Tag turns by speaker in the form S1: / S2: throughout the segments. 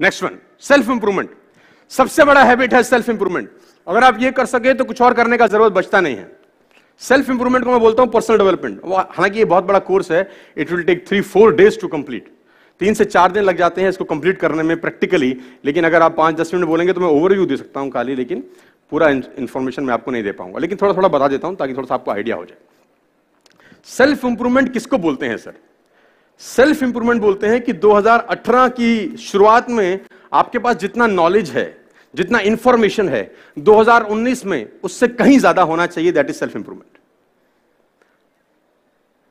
S1: Next one self improvement सबसे बड़ा habit है सेल्फ इंप्रूवमेंट अगर आप ये कर सके तो कुछ और करने का ज़रूरत बचता नहीं है. सेल्फ इंप्रूवमेंट को मैं बोलता हूँ पर्सनल डेवलपमेंट हालाँकि ये बहुत बड़ा कोर्स है. It will take three four days to complete तीन से चार दिन लग जाते हैं इसको कंप्लीट करने में प्रैक्टिकली लेकिन अगर आप पाँच, दस मिनट बोलेंगे तो मैं ओवरव्यू दे सकता हूँ खाली, लेकिन पूरा इन्फॉर्मेशन मैं आपको नहीं दे पाऊँगा. लेकिन थोड़ा थोड़ा बता देता हूँ ताकि थोड़ा सा आपको आइडिया हो जाए. सेल्फ इंप्रूवमेंट किसको बोलते हैं सर सेल्फ इंप्रूवमेंट बोलते हैं कि 2018 की शुरुआत में आपके पास जितना नॉलेज है, जितना इंफॉर्मेशन है 2019 में उससे कहीं ज़्यादा होना चाहिए, दैट इज़ सेल्फ इंप्रूवमेंट।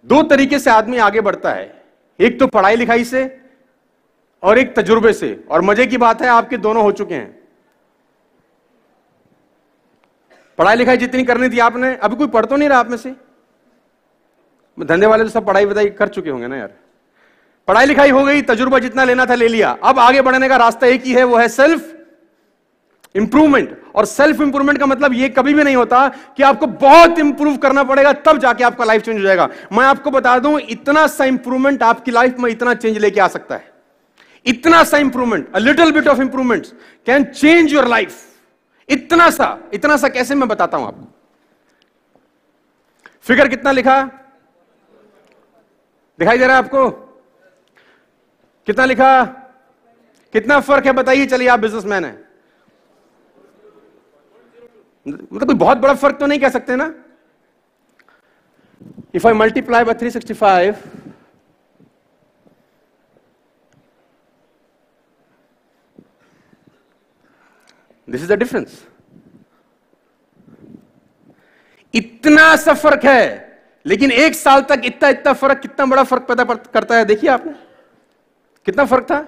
S1: दो तरीके से आदमी आगे बढ़ता है। एक तो पढ़ाई लिखाई से और एक तजुर्बे से। और मज़े की बात है, आपके दोनों हो चुके हैं। पढ़ाई लिखाई जितनी करनी थी आपने, अभी कोई पढ़ तो नहीं रहा आप में से? धंधे वाले तो सब पढ़ाई बताई कर चुके होंगे ना यार। पढ़ाई लिखाई हो गई, तजुर्बा जितना लेना था ले लिया। अब आगे बढ़ने का रास्ता एक ही है, वो है सेल्फ इंप्रूवमेंट और सेल्फ इंप्रूवमेंट का मतलब ये कभी भी नहीं होता कि आपको बहुत इंप्रूव करना पड़ेगा, तब जाके आपका लाइफ चेंज हो जाएगा। मैं आपको बता दूँ, इतना सा इंप्रूवमेंट आपकी लाइफ में इतना चेंज लेके आ सकता है। इतना सा improvement a little bit of improvement can change your life इतना सा इतना सा कैसे मैं बताता हूँ आपको? फिगर कितना लिखा? दिखाई दे रहा है आपको? कितना लिखा? कितना फ़र्क है बताइए, चलिए आप बिजनेसमैन है। मतलब कोई बहुत बड़ा फ़र्क तो नहीं कह सकते ना? If I multiply by 365 this is the difference इतना सा फ़र्क है, लेकिन एक साल तक इतना इतना फ़र्क, कितना बड़ा फ़र्क पैदा करता है, देखिए आपने। कितना फ़र्क था?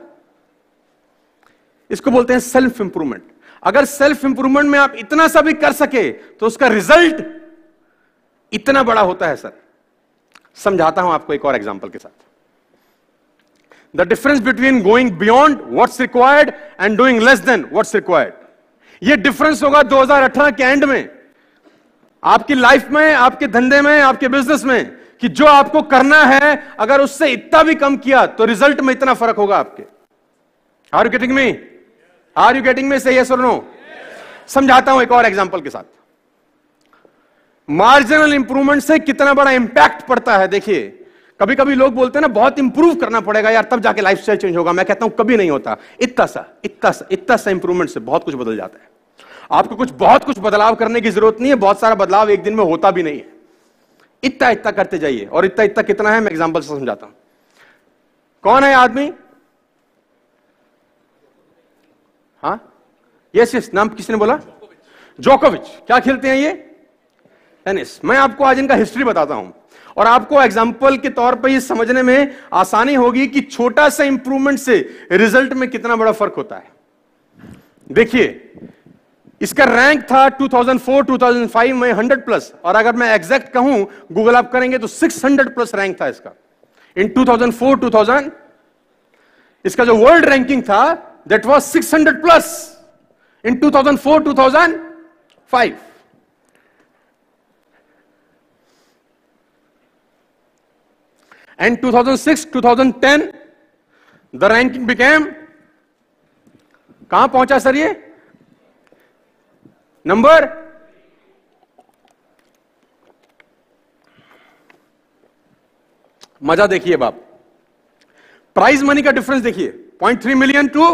S1: इसको बोलते हैं सेल्फ इंप्रूवमेंट अगर सेल्फ इंप्रूवमेंट में आप इतना सा भी कर सके तो उसका रिज़ल्ट इतना बड़ा होता है सर समझाता हूँ आपको एक और एग्जांपल के साथ. The difference between going beyond what's required and doing less than what's required यह डिफरेंस होगा 2018 के एंड में. आपकी लाइफ में, आपके धंधे में, आपके बिज़नेस में कि जो आपको करना है, अगर उससे इतना भी कम किया तो रिज़ल्ट में इतना फ़र्क होगा आपके। Are you getting me are you getting me say yes और नो समझाता हूँ एक और एग्जांपल के साथ। मार्जिनल इंप्रूवमेंट से कितना बड़ा इंपैक्ट पड़ता है, देखिए। कभी कभी लोग बोलते हैं ना, बहुत इंप्रूव करना पड़ेगा यार, तब जाके लाइफ चेंज होगा। मैं कहता हूँ, कभी नहीं होता। इतना सा इतना सा इतना सा इंप्रूवमेंट से बहुत कुछ बदल जाता है। आपको कुछ, बहुत कुछ बदलाव करने की ज़रूरत नहीं है, बहुत सारा बदलाव एक दिन में होता भी नहीं है। इतना इतना करते जाइए और इतना इतना कितना है, मैं एग्ज़ाम्पल से समझाता हूँ। कौन है आदमी? हाँ? यस यस नाम किसने बोला? जोकोविच क्या खेलते हैं ये? टेनिस मैं आपको आज इनका हिस्ट्री बताता हूँ। और आपको एग्ज़ाम्पल के तौर पर ये समझने में आसानी होगी कि छोटा सा इंप्रूवमेंट से रिज़ल्ट में कितना बड़ा फ़र्क होता है। देखिए इसका रैंक था 2004 2005 में 100 प्लस और अगर मैं एग्जैक्ट कहूँ गूगल आप करेंगे तो 600 प्लस रैंक था इसका। इन 2004 2000 इसका जो वर्ल्ड रैंकिंग था, that was 600 plus in 2004 2005 and 2006 2010 the ranking became, कहाँ पहुँचा सर ये? नंबर मज़ा देखिए बाप। प्राइज मनी का डिफरेंस देखिए। Point three million to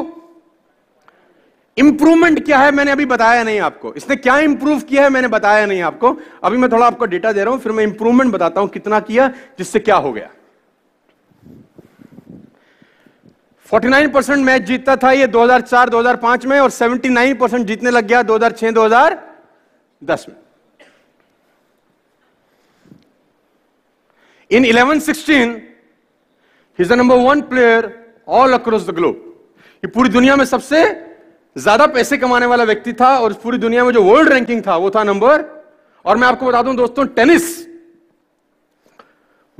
S1: improvement क्या है मैंने अभी बताया नहीं आपको। इसने क्या इंप्रूव किया है मैंने बताया नहीं आपको। अभी मैं थोड़ा आपको डेटा दे रहा हूँ, फिर मैं इंप्रूवमेंट बताता हूँ कितना किया, जिससे क्या हो गया। 49 परसेंट मैच जीतता था ये 2004 2005 में और 79 परसेंट जीतने लग गया 2006 2010 में। In 11 16 is the number one player all across the globe ये पूरी दुनिया में सबसे ज़्यादा पैसे कमाने वाला व्यक्ति था और पूरी दुनिया में जो वर्ल्ड रैंकिंग था, वो था नंबर और मैं आपको बता दूँ दोस्तों टेनिस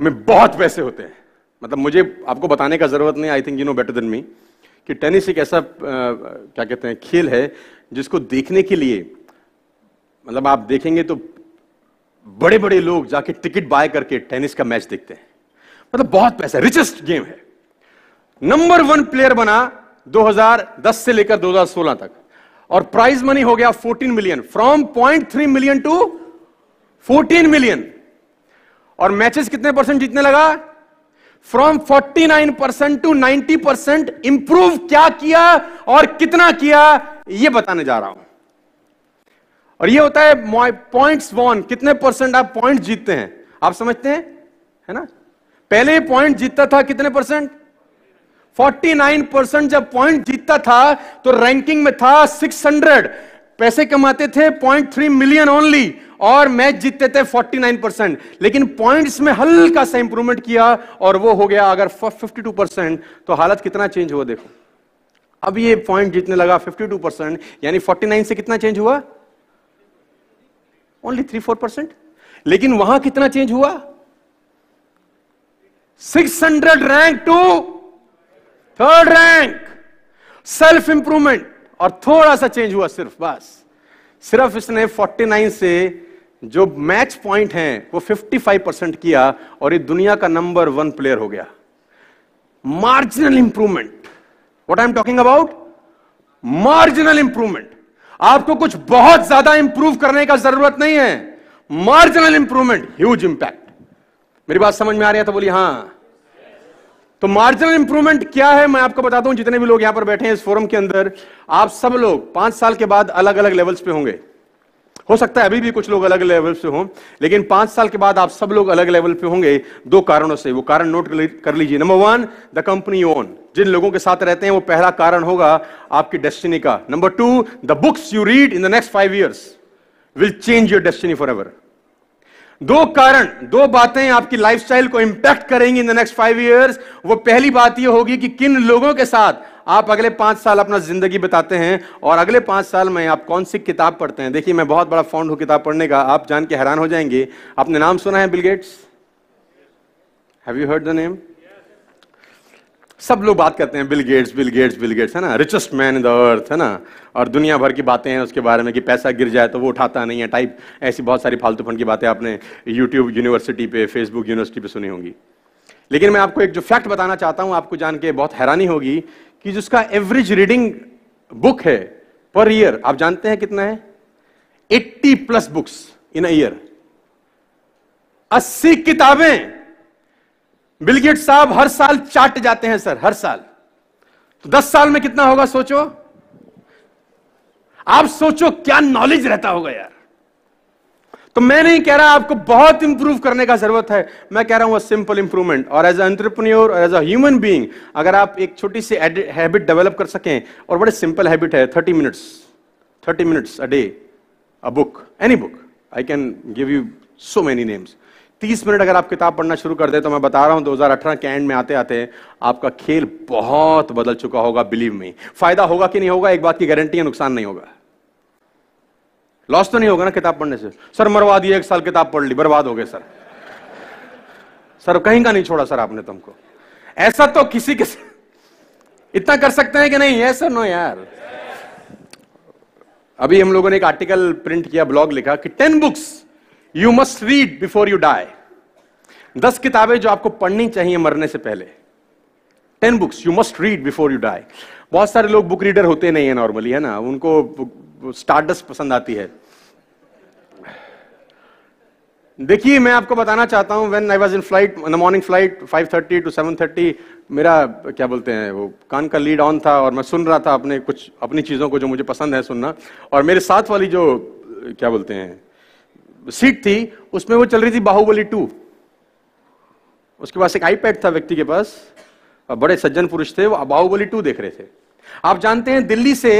S1: में बहुत पैसे होते हैं। मतलब मुझे आपको बताने का ज़रूरत नहीं I think you know better than me कि टेनिस एक ऐसा आ, क्या कहते हैं खेल है जिसको देखने के लिए मतलब आप देखेंगे तो बड़े बड़े लोग जाके टिकट बाय करके टेनिस का मैच देखते हैं। मतलब बहुत पैसा रिचेस्ट गेम है। नंबर वन प्लेयर बना 2010 से लेकर 2016 तक। और प्राइज मनी हो गया 14 million from point three million to 14 million और मैचेस कितने परसेंट जीतने लगा? From 49 percent to 90 percent improve क्या किया और कितना किया, ये बताने जा रहा हूँ। और ये होता है पॉइंट्स वॉन कितने परसेंट आप पॉइंट जीतते हैं? आप समझते हैं? है ना? पहले पॉइंट जीतता था कितने परसेंट 49 परसेंट जब पॉइंट जीतता था तो रैंकिंग में था 600 पैसे कमाते थे 0.3 मिलियन ओनली और मैच जीतते थे 49 परसेंट लेकिन पॉइंट्स में हल्का सा इंप्रूवमेंट किया, और वो हो गया अगर 52 परसेंट तो हालत कितना चेंज हुआ देखो। अब ये पॉइंट जीतने लगा 52 परसेंट यानी 49 से कितना चेंज हुआ? ओनली थ्री फोर परसेंट लेकिन वहाँ कितना चेंज हुआ? 600 rank to third rank self improvement और थोड़ा सा चेंज हुआ सिर्फ़, बस। सिर्फ़ इसने 49 से जो मैच पॉइंट हैं, वो 55 परसेंट किया और ये दुनिया का नंबर वन प्लेयर हो गया। Marginal improvement what I am talking about marginal improvement आपको कुछ बहुत ज़्यादा इंप्रूव करने का ज़रूरत नहीं है। मार्जिनल इंप्रूवमेंट ह्यूज इंपैक्ट मेरी बात समझ में आ रही है तो बोलिए, हाँ। तो मार्जिनल इंप्रूवमेंट क्या है मैं आपको बताता हूँ, जितने भी लोग यहाँ पर बैठे हैं इस फोरम के अंदर, आप सब लोग पाँच साल के बाद अलग अलग लेवल्स पे होंगे। हो सकता है अभी भी कुछ लोग अलग लेवल पे हों, लेकिन पाँच साल के बाद आप सब लोग अलग लेवल पे होंगे, दो कारणों से। वो कारण नोट कर लीजिए। Number one the company own जिन लोगों के साथ रहते हैं, वो पहला कारण होगा आपकी डेस्टिनी का। Number two the books you read in the next five years will change your destiny forever दो कारण, दो बातें आपकी लाइफस्टाइल को इंपैक्ट करेंगी in the next five years वो पहली बात ये होगी कि किन लोगों के साथ आप अगले पाँच साल अपना ज़िंदगी बताते हैं और अगले पाँच साल में आप कौन सी किताब पढ़ते हैं? देखिए, मैं बहुत बड़ा फॉन्ड हूँ किताब पढ़ने का। आप जान के हैरान हो जाएँगे। आपने नाम सुना है Bill Gates have you heard the name सब लोग बात करते हैं Bill Gates Bill Gates Bill Gates है ना? Richest man in the earth है ना? और दुनिया भर की बातें हैं उसके बारे में कि पैसा गिर जाए तो वो उठाता नहीं है टाइप ऐसी बहुत सारी फालतू फंड की बातें आपने यूट्यूब यूनिवर्सिटी पे फेसबुक यूनिवर्सिटी पे सुनी होंगी। लेकिन मैं आपको एक जो फैक्ट बताना चाहता हूँ, आपको जान के बहुत हैरानी होगी कि जिसका एवरेज रीडिंग बुक है पर ईयर आप जानते हैं कितना है? 80 प्लस बुक्स इन ईयर 80 किताबें बिलगेट साहब हर साल चाट जाते हैं, सर, हर साल। तो दस साल में कितना होगा, सोचो? आप सोचो, क्या नॉलेज रहता होगा यार। तो मैं नहीं कह रहा आपको बहुत इंप्रूव करने का ज़रूरत है। मैं कह रहा हूँ सिंपल इंप्रूवमेंट और एज एंटरप्रेन्योर और एज अ ह्यूमन बीइंग अगर आप एक छोटी सी हैबिट डेवलप कर सकें, और बड़े सिंपल हैबिट है thirty minutes thirty minutes a day a book any book I can give you so many names तीस मिनट अगर आप किताब पढ़ना शुरू कर दे तो मैं बता रहा हूँ 2018 के एंड में आते आते आपका खेल बहुत बदल चुका होगा बिलीव में फ़ायदा होगा कि नहीं होगा, एक बात की गारंटी है, नुकसान नहीं होगा। लॉस तो नहीं होगा ना किताब पढ़ने से? सर, मरवा दिए, एक साल किताब पढ़ ली, बर्बाद हो गए, सर। सर कहीं का नहीं छोड़ा, सर, आपने तुमको। ऐसा तो किसी के इतना कर सकते हैं कि नहीं? है सर नो यार? अभी हम लोगों ने एक आर्टिकल प्रिंट किया ब्लॉग लिखा कि ten books you must read before you die दस किताबें जो आपको पढ़नी चाहिए मरने से पहले। Ten books you must read before you die बहुत सारे लोग बुक रीडर होते नहीं है नॉर्मली है ना? उनको स्टार्डस पसंद आती है। देखिए, मैं आपको बताना चाहता हूँ when I was in flight in morning flight 5:30 to 7:30 मेरा, क्या बोलते हैं, वो कान का लीड ऑन था और मैं सुन रहा था अपने कुछ, अपनी चीज़ों को जो मुझे पसंद है सुनना। और मेरे साथ वाली जो, क्या बोलते हैं सीट थी, उसमें वो चल रही थी बाहुबली टू। उसके पास एक आईपैड था व्यक्ति के पास बड़े सज्जन पुरुष थे, वो बाहुबली टू देख रहे थे। आप जानते हैं, दिल्ली से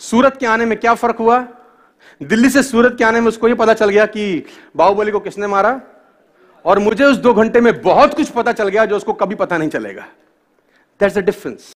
S1: सूरत के आने में क्या फ़र्क हुआ? दिल्ली से सूरत के आने में उसको ये पता चल गया कि बाहुबली को किसने मारा, और मुझे उस दो घंटे में बहुत कुछ पता चल गया जो उसको कभी पता नहीं चलेगा। That's a difference